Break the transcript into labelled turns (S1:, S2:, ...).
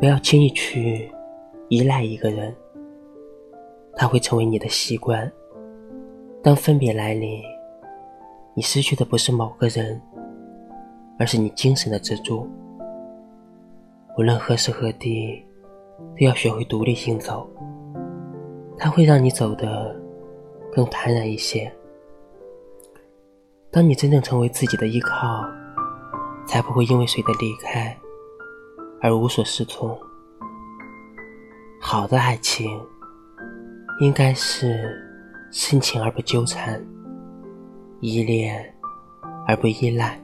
S1: 不要轻易去依赖一个人，他会成为你的习惯。当分别来临，你失去的不是某个人，而是你精神的支柱。无论何时何地，都要学会独立行走。它会让你走得更坦然一些。当你真正成为自己的依靠，才不会因为谁的离开而无所适从。好的爱情，应该是深情而不纠缠，依恋而不依赖。